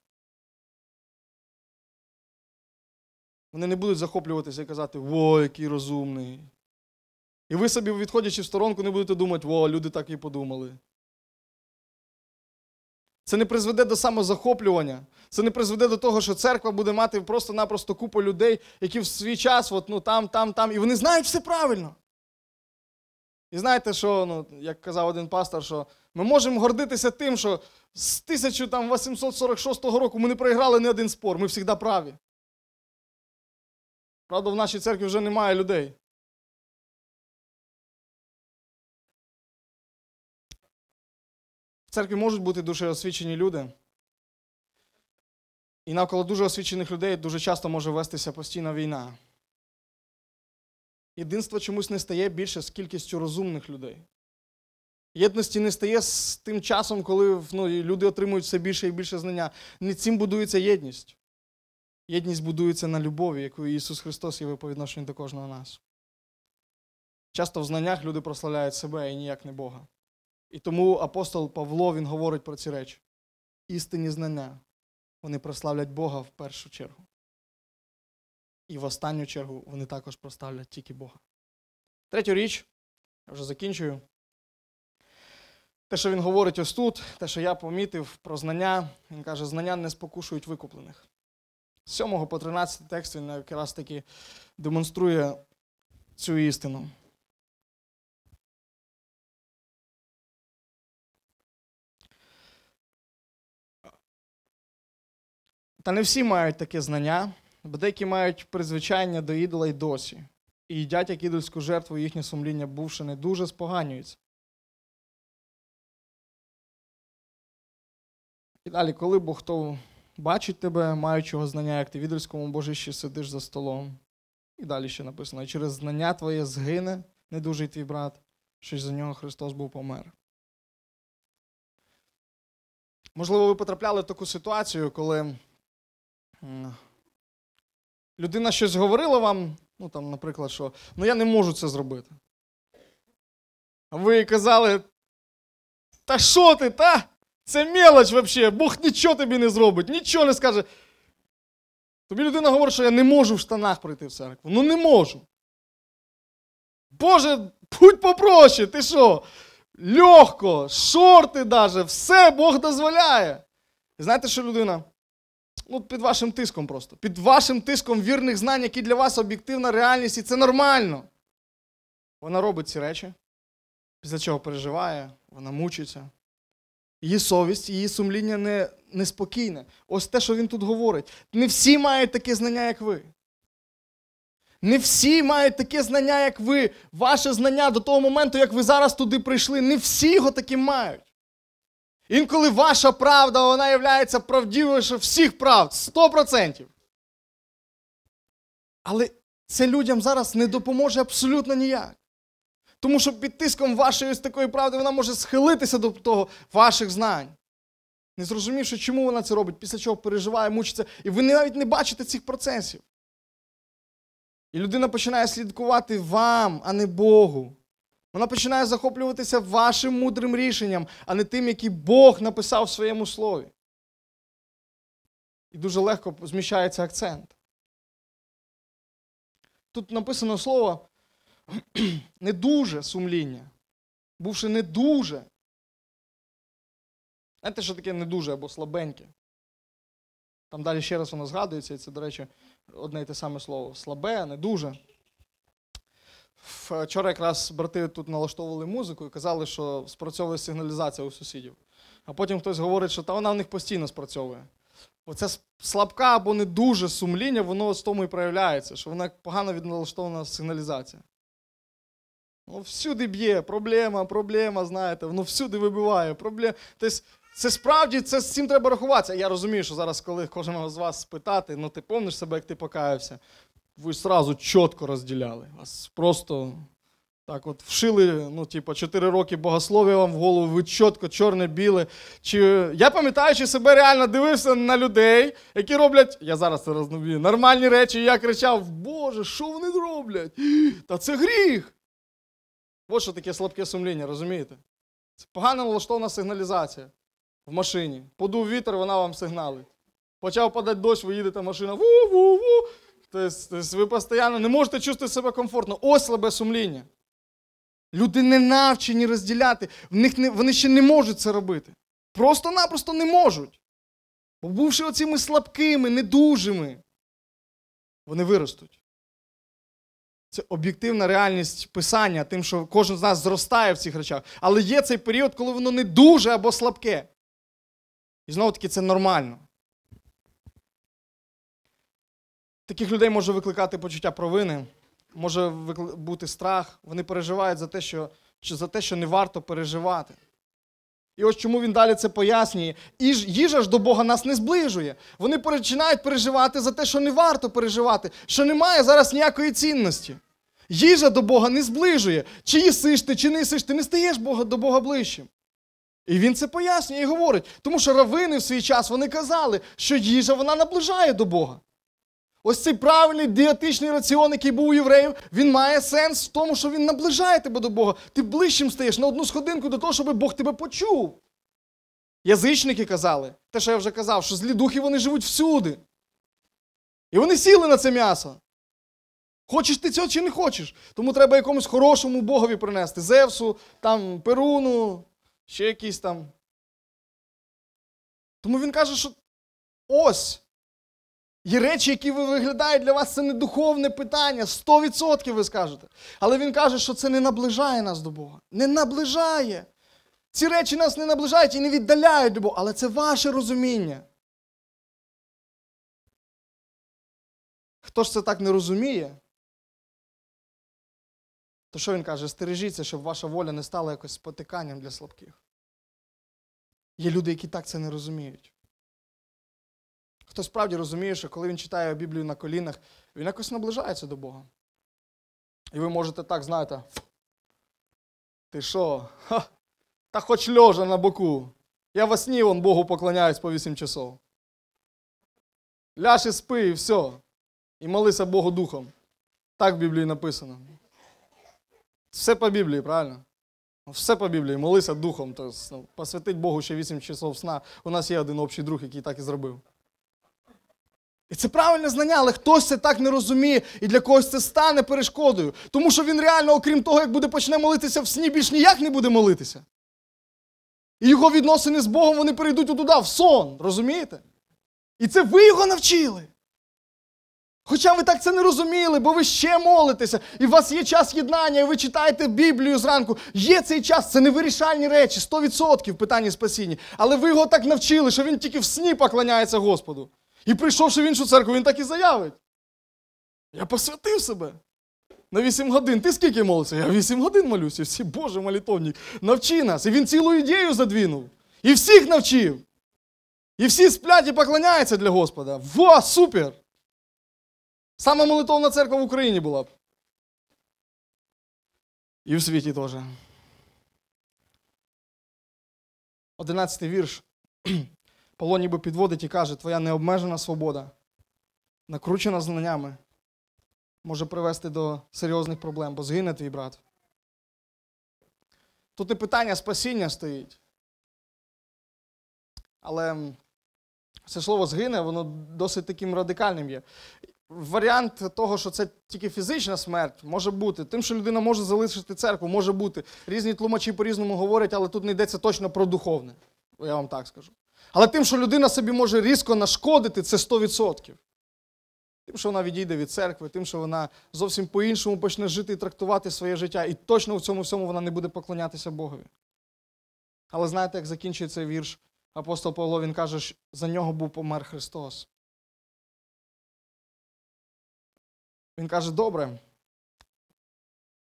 Вони не будуть захоплюватися і казати, во, який розумний. І ви собі, відходячи в сторонку, не будете думати, во, люди так і подумали. Це не призведе до самозахоплювання. Це не призведе до того, що церква буде мати просто-напросто купу людей, які в свій час, от, ну, там, там, там, і вони знають все правильно. І знаєте, що, ну, як казав один пастор, що ми можемо гордитися тим, що з 1846 року ми не проіграли ні один спор, ми завжди праві. Правда, в нашій церкві вже немає людей. В церкві можуть бути дуже освічені люди. І навколо дуже освічених людей дуже часто може вестися постійна війна. Єдинство чомусь не стає більше з кількістю розумних людей. Єдності не стає з тим часом, коли ну, люди отримують все більше і більше знання. Не цим будується єдність. Єдність будується на любові, яку Ісус Христос явив по відношенню до кожного нас. Часто в знаннях люди прославляють себе і ніяк не Бога. І тому апостол Павло він говорить про ці речі. Істинні знання. Вони прославлять Бога в першу чергу. І в останню чергу вони також прославлять тільки Бога. Третю річ, я вже закінчую. Те, що він говорить ось тут, те, що я помітив про знання, він каже, знання не спокушують викуплених. З 7 по 13 текст він якраз таки демонструє цю істину. Та не всі мають таке знання, бо деякі мають призвичання до ідола й досі, і їдять як ідольську жертву, їхнє сумління, бувши не дуже, споганюється. І далі, коли Бог хто бачить тебе, маючого знання, як ти в ідольському божищі сидиш за столом. І далі ще написано: через знання твоє згине недужий твій брат, що за нього Христос був помер. Можливо, ви потрапляли в таку ситуацію, коли людина щось говорила вам, ну там, наприклад, що ну я не можу це зробити. А ви казали, та що ти, та? Це мелоч взагалі, Бог нічого тобі не зробить, нічого не скаже. Тобі людина говорить, що я не можу в штанах прийти в церкву. Ну не можу. Боже, будь попроще, ти що? Легко, шорти даже, все Бог дозволяє. І знаєте, що людина? Ну, під вашим тиском просто. Під вашим тиском вірних знань, які для вас об'єктивна реальність, і це нормально. Вона робить ці речі, після чого переживає, вона мучиться. Її совість, її сумління не, неспокійне. Ось те, що він тут говорить. Не всі мають таке знання, як ви. Не всі мають таке знання, як ви. Ваше знання до того моменту, як ви зараз туди прийшли, не всі його таким мають. Інколи ваша правда, вона є правдивіше всіх правд. 100%. Але це людям зараз не допоможе абсолютно ніяк. Тому що під тиском вашої ось такої правди вона може схилитися до того ваших знань. Не зрозумівши, чому вона це робить, після чого переживає, мучиться, і ви навіть не бачите цих процесів. І людина починає слідкувати вам, а не Богу. Вона починає захоплюватися вашим мудрим рішенням, а не тим, який Бог написав в своєму слові. І дуже легко зміщається акцент. Тут написано слово <clears throat> не дуже сумління. Бувши не дуже. Знаєте, що таке не дуже або слабеньке? Там далі ще раз воно згадується, і це, до речі, одне і те саме слово. Слабе, не дуже. Вчора якраз брати тут налаштовували музику і казали, що спрацьовує сигналізація у сусідів. А потім хтось говорить, що та вона в них постійно спрацьовує. Оце слабка або не дуже сумління, воно з тому і проявляється, що вона погано відналаштована сигналізація. Ну, всюди б'є, проблема, проблема, знаєте, воно всюди вибиває. проблема. Тобто, це справді це з цим треба рахуватися. Я розумію, що зараз, коли кожного з вас спитати, ну ти помниш себе, як ти покаявся, ви сразу чітко розділяли. Вас просто так от вшили, ну, типу, 4 роки богослов'я вам в голову, ви чітко, чорне-біле. Чи... Я пам'ятаючи себе реально дивився на людей, які роблять, я зараз це рознобію, нормальні речі, і я кричав: Боже, що вони роблять? Та це гріх. Ось що таке слабке сумління, розумієте? Це погано налаштована сигналізація в машині. Подув вітер, вона вам сигналить. Почав падати дощ, ви їдете машина. Ву-ву-ву. Тобто ви постійно не можете чувствувати себе комфортно. Ось слабе сумління. Люди не навчені розділяти, в них не, вони ще не можуть це робити. Просто-напросто не можуть. Бо бувши оціми слабкими, недужими, вони виростуть. Це об'єктивна реальність писання, тим, що кожен з нас зростає в цих речах. Але є цей період, коли воно не дуже або слабке. І знову таки це нормально. Таких людей може викликати почуття провини, може бути страх. Вони переживають за те, що, за те, що не варто переживати. І ось чому він далі це пояснює. І ж- їжа ж до Бога нас не зближує. Вони починають переживати за те, що не варто переживати, що немає зараз ніякої цінності. Їжа до Бога не зближує. Чи їсиш ти, чи не їсиш, ти не стаєш Бога, до Бога ближчим. І він це пояснює і говорить. Тому що равини в свій час вони казали, що їжа вона наближає до Бога. Ось цей правильний дієтичний раціон, який був у євреїв, він має сенс в тому, що він наближає тебе до Бога. Ти ближчим стаєш на одну сходинку до того, щоб Бог тебе почув. Язичники казали, те, що я вже казав, що злі духи вони живуть всюди. І вони сіли на це м'ясо. Хочеш ти цього чи не хочеш? Тому треба якомусь хорошому Богові принести. Зевсу, там, Перуну, ще якийсь там. Тому він каже, що ось. Є речі, які ви виглядають для вас, це не духовне питання, 100% ви скажете. Але він каже, що це не наближає нас до Бога. Не наближає. Ці речі нас не наближають і не віддаляють до Бога, але це ваше розуміння. Хто ж це так не розуміє? То що він каже? Стережіться, щоб ваша воля не стала якось спотиканням для слабких. Є люди, які так це не розуміють. Хто справді розуміє, що коли він читає Біблію на колінах, він якось наближається до Бога. І ви можете так, знаєте, ти що? Ха, та хоч льожа на боку. Я во сні вон Богу поклоняюсь по 8 часов. Ляж і спи, і все. І молися Богу духом. Так в Біблії написано. Все по Біблії, правильно? Все по Біблії, молися духом. Тобто, ну, посвятить Богу ще 8 часов сна. У нас є один общий друг, який так і зробив. І це правильне знання, але хтось це так не розуміє, і для когось це стане перешкодою. Тому що він реально, окрім того, як буде почне молитися в сні, більш ніяк не буде молитися. І його відносини з Богом вони перейдуть туди, в сон, розумієте? І це ви його навчили. Хоча ви так це не розуміли, бо ви ще молитеся, і у вас є час єднання, і ви читаєте Біблію зранку. Є цей час, це невирішальні речі, 100% в питанні спасіння. Але ви його так навчили, що він тільки в сні поклоняється Господу. І прийшовши в іншу церкву, він так і заявить. Я посвятив себе на 8 годин. Ти скільки молишся? Я 8 годин молюся. Всі, Боже, молитовник, навчи нас. І він цілу ідею задвинув. І всіх навчив. І всі сплять і поклоняються для Господа. Во, супер! Сама молитовна церква в Україні була б. І в світі теж. Одинадцятий вірш. Павло ніби підводить і каже, твоя необмежена свобода, накручена знаннями, може привести до серйозних проблем, бо згине твій брат. Тут не питання спасіння стоїть. Але це слово згине, воно досить таким радикальним є. Варіант того, що це тільки фізична смерть, може бути. Тим, що людина може залишити церкву, може бути. Різні тлумачі по-різному говорять, але тут не йдеться точно про духовне. Я вам так скажу. Але тим, що людина собі може різко нашкодити, це 100%. Тим, що вона відійде від церкви, тим, що вона зовсім по-іншому почне жити і трактувати своє життя, і точно в цьому всьому вона не буде поклонятися Богові. Але знаєте, як закінчується вірш апостол Павло, він каже, що за нього був помер Христос. Він каже, добре.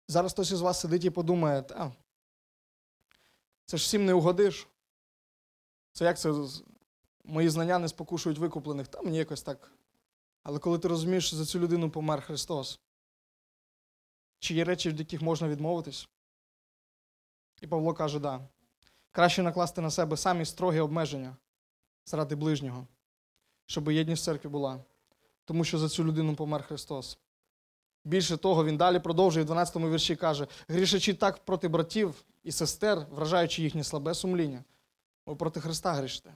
Зараз хтось із вас сидить і подумає, та, це ж всім не угодиш. Це як це мої знання не спокушують викуплених, та мені якось так. Але коли ти розумієш, що за цю людину помер Христос, чи є речі, від яких можна відмовитись? І Павло каже, да. Краще накласти на себе самі строгі обмеження заради ближнього, щоб єдність в церкві була. Тому що за цю людину помер Христос. Більше того, він далі продовжує в 12 му вірші каже: грішачи так проти братів і сестер, вражаючи їхнє слабе сумління, ви проти Христа грішите.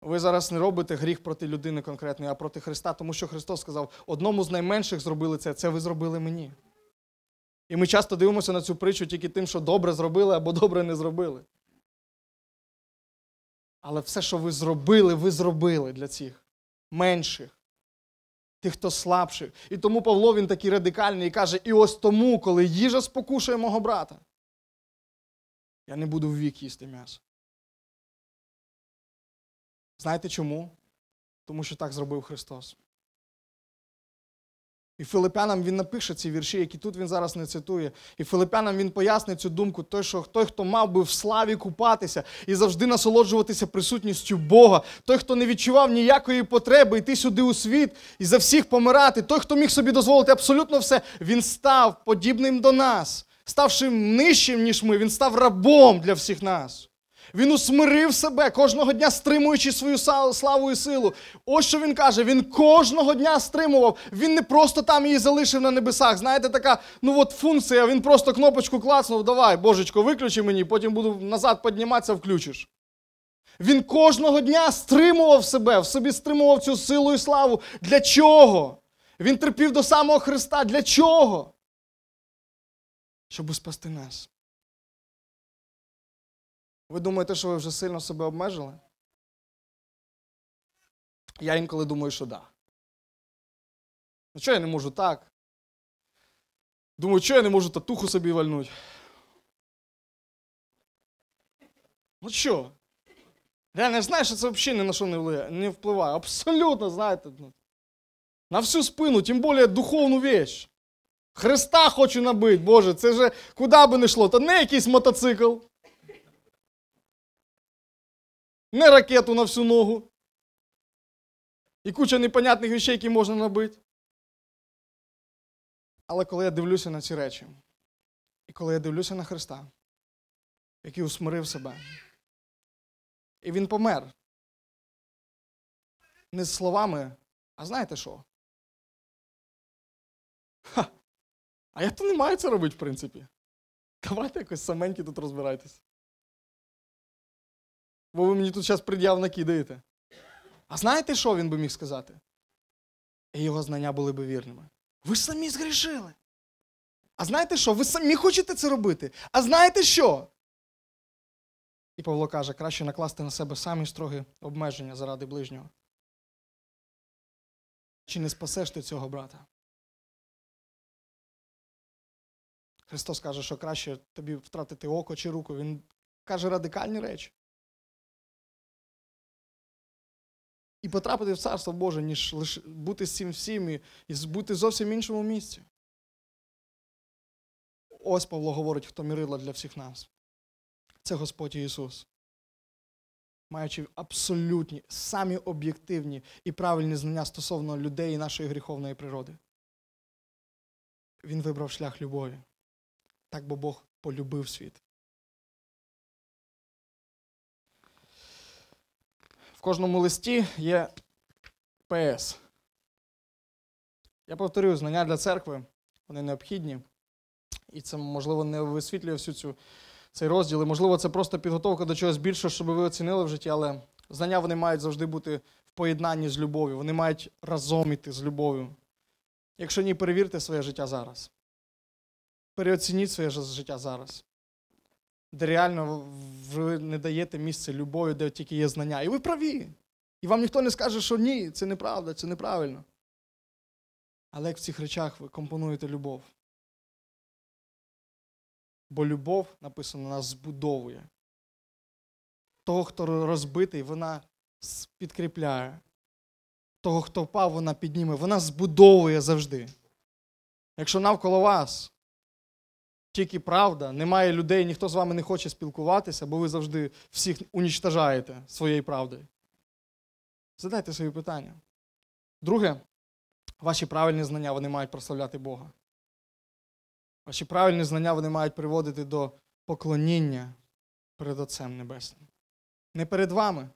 Ви зараз не робите гріх проти людини конкретної, а проти Христа, тому що Христос сказав: одному з найменших зробили це, це ви зробили мені. І ми часто дивимося на цю притчу тільки тим, що добре зробили або добре не зробили. Але все, що ви зробили, ви зробили для цих менших, тих, хто слабших. І тому Павло він такий радикальний і каже: і ось тому, коли їжа спокушує мого брата, я не буду ввік їсти м'ясо. Знаєте чому? Тому що так зробив Христос. І Филипянам він напише ці вірші, які тут він зараз не цитує. І Филипянам він пояснить цю думку, той, що той, хто мав би в славі купатися і завжди насолоджуватися присутністю Бога, той, хто не відчував ніякої потреби йти сюди у світ і за всіх помирати, той, хто міг собі дозволити абсолютно все, він став подібним до нас, ставши нижчим, ніж ми, він став рабом для всіх нас. Він усмирив себе, кожного дня стримуючи свою славу і силу. Ось що він каже: він кожного дня стримував. Він не просто там її залишив на небесах. Знаєте, така ну от функція, він просто кнопочку клацнув, давай, божечко, виключи мені, потім буду назад підніматися, включиш. Він кожного дня стримував себе, в собі стримував цю силу і славу. Для чого? Він терпів до самого Христа. Для чого? Щоб спасти нас. Ви думаєте, що ви вже сильно себе обмежили? Я інколи думаю, що. Да. Ну чого я не можу так? Думаю, чого я не можу татуху собі вальнути? Ну що? Я знаю, що це взагалі ні на що не впливає. Не впливає. Абсолютно, знаєте. ну, На всю спину, тим більше духовну вещь. Христа хочу набити, Боже, це же куди би не йшло, то не якийсь мотоцикл. Не ракету на всю ногу. І куча непонятних речей, які можна набити. Але коли я дивлюся на ці речі, і коли я дивлюся на Христа, який усмирив себе, і Він помер. Не з словами, а знаєте що? Ха, а я то не маю це робити, в принципі. Давайте якось саменькі тут розбирайтесь. Бо ви мені тут зараз пред'яв накидаєте. А знаєте, що він би міг сказати? І його знання були би вірними. Ви ж самі згрішили. А знаєте що? Ви самі хочете це робити? А знаєте що? І Павло каже, краще накласти на себе самі строгі обмеження заради ближнього. Чи не спасеш ти цього брата? Христос каже, що краще тобі втратити око чи руку. Він каже радикальні речі. І потрапити в Царство Боже, ніж лише бути з цим всім і, і бути зовсім іншому місці. Ось Павло говорить, хто мірила для всіх нас. Це Господь Ісус. Маючи абсолютні, самі об'єктивні і правильні знання стосовно людей і нашої гріховної природи. Він вибрав шлях любові. Так бо Бог полюбив світ. В кожному листі є ПС. Я повторюю, знання для церкви, вони необхідні. І це, можливо, не висвітлює всю цю цей розділ. І, можливо, це просто підготовка до чогось більшого, щоб ви оцінили в житті, але знання вони мають завжди бути в поєднанні з любов'ю. Вони мають разом іти з любов'ю. Якщо ні, перевірте своє життя зараз. Переоцініть своє життя зараз. Де реально ви не даєте місце любові, де тільки є знання. І ви праві. І вам ніхто не скаже, що ні, це неправда, це неправильно. Але як в цих речах ви компонуєте любов? Бо любов, написано, нас збудовує. Того, хто розбитий, вона підкріпляє. Того, хто впав, вона підніме. Вона збудовує завжди. Якщо навколо вас тільки правда, немає людей, ніхто з вами не хоче спілкуватися, бо ви завжди всіх унічтажаєте своєю правдою. Задайте собі питання. Друге, ваші правильні знання вони мають прославляти Бога. Ваші правильні знання вони мають приводити до поклоніння перед Отцем Небесним. Не перед вами,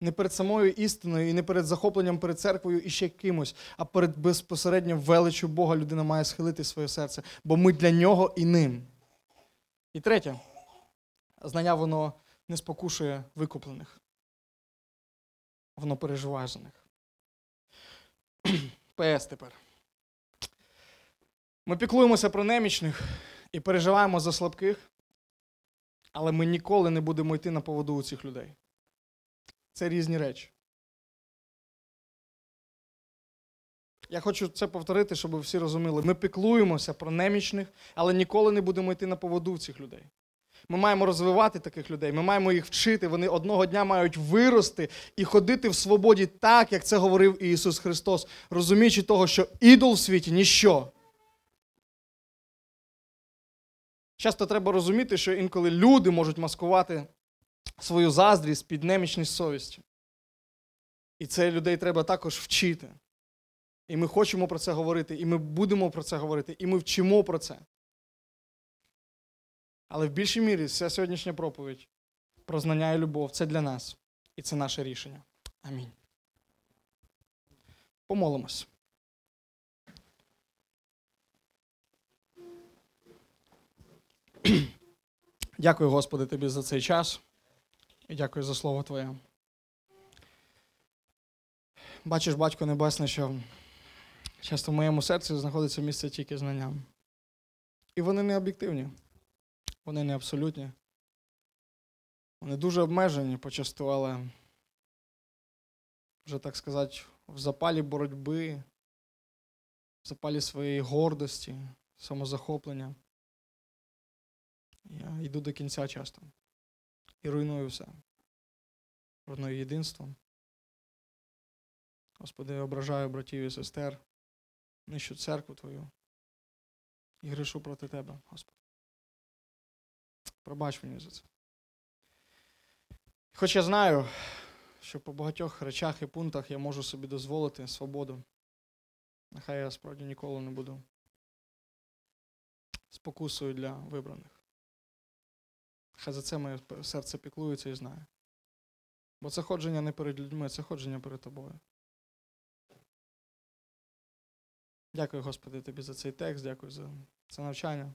не перед самою істиною і не перед захопленням перед церквою і ще кимось, а перед безпосередньо величю Бога людина має схилити своє серце, бо ми для нього і ним. І третє, знання воно не спокушує викуплених. Воно переживає за них. <clears throat> ПС тепер. Ми піклуємося про немічних і переживаємо за слабких, але ми ніколи не будемо йти на поводу у цих людей. Це різні речі. Я хочу це повторити, щоб всі розуміли. Ми піклуємося про немічних, але ніколи не будемо йти на поводу цих людей. Ми маємо розвивати таких людей, ми маємо їх вчити. Вони одного дня мають вирости і ходити в свободі так, як це говорив Ісус Христос, розуміючи того, що ідол в світі ніщо. Часто треба розуміти, що інколи люди можуть маскувати свою заздрість під немічність совісті. І це людей треба також вчити. І ми хочемо про це говорити, і ми будемо про це говорити, і ми вчимо про це. Але в більшій мірі вся сьогоднішня проповідь про знання і любов це для нас. І це наше рішення. Амінь. Помолимось. <clears throat> Дякую, Господи, Тобі за цей час. І дякую за слово Твоє. Бачиш, Батько Небесний, що часто в моєму серці знаходиться місце тільки знання. І вони не об'єктивні, вони не абсолютні. Вони дуже обмежені почасту, але вже так сказати, в запалі боротьби, в запалі своєї гордості, самозахоплення. Я йду до кінця часто і руйную все. Руйную єдинство. Господи, я ображаю братів і сестер, нищу церкву Твою і грешу проти Тебе, Господи. Пробач мені за це. Хоч я знаю, що по багатьох речах і пунктах я можу собі дозволити свободу. Нехай я справді ніколи не буду спокусою для вибраних. Хай за це моє серце піклується і знає. Бо це ходження не перед людьми, це ходження перед тобою. Дякую, Господи, тобі за цей текст, дякую за це навчання.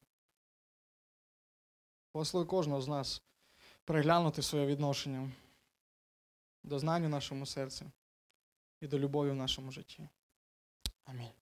Благослови кожного з нас переглянути своє відношення до знань у нашому серці і до любові в нашому житті. Амінь.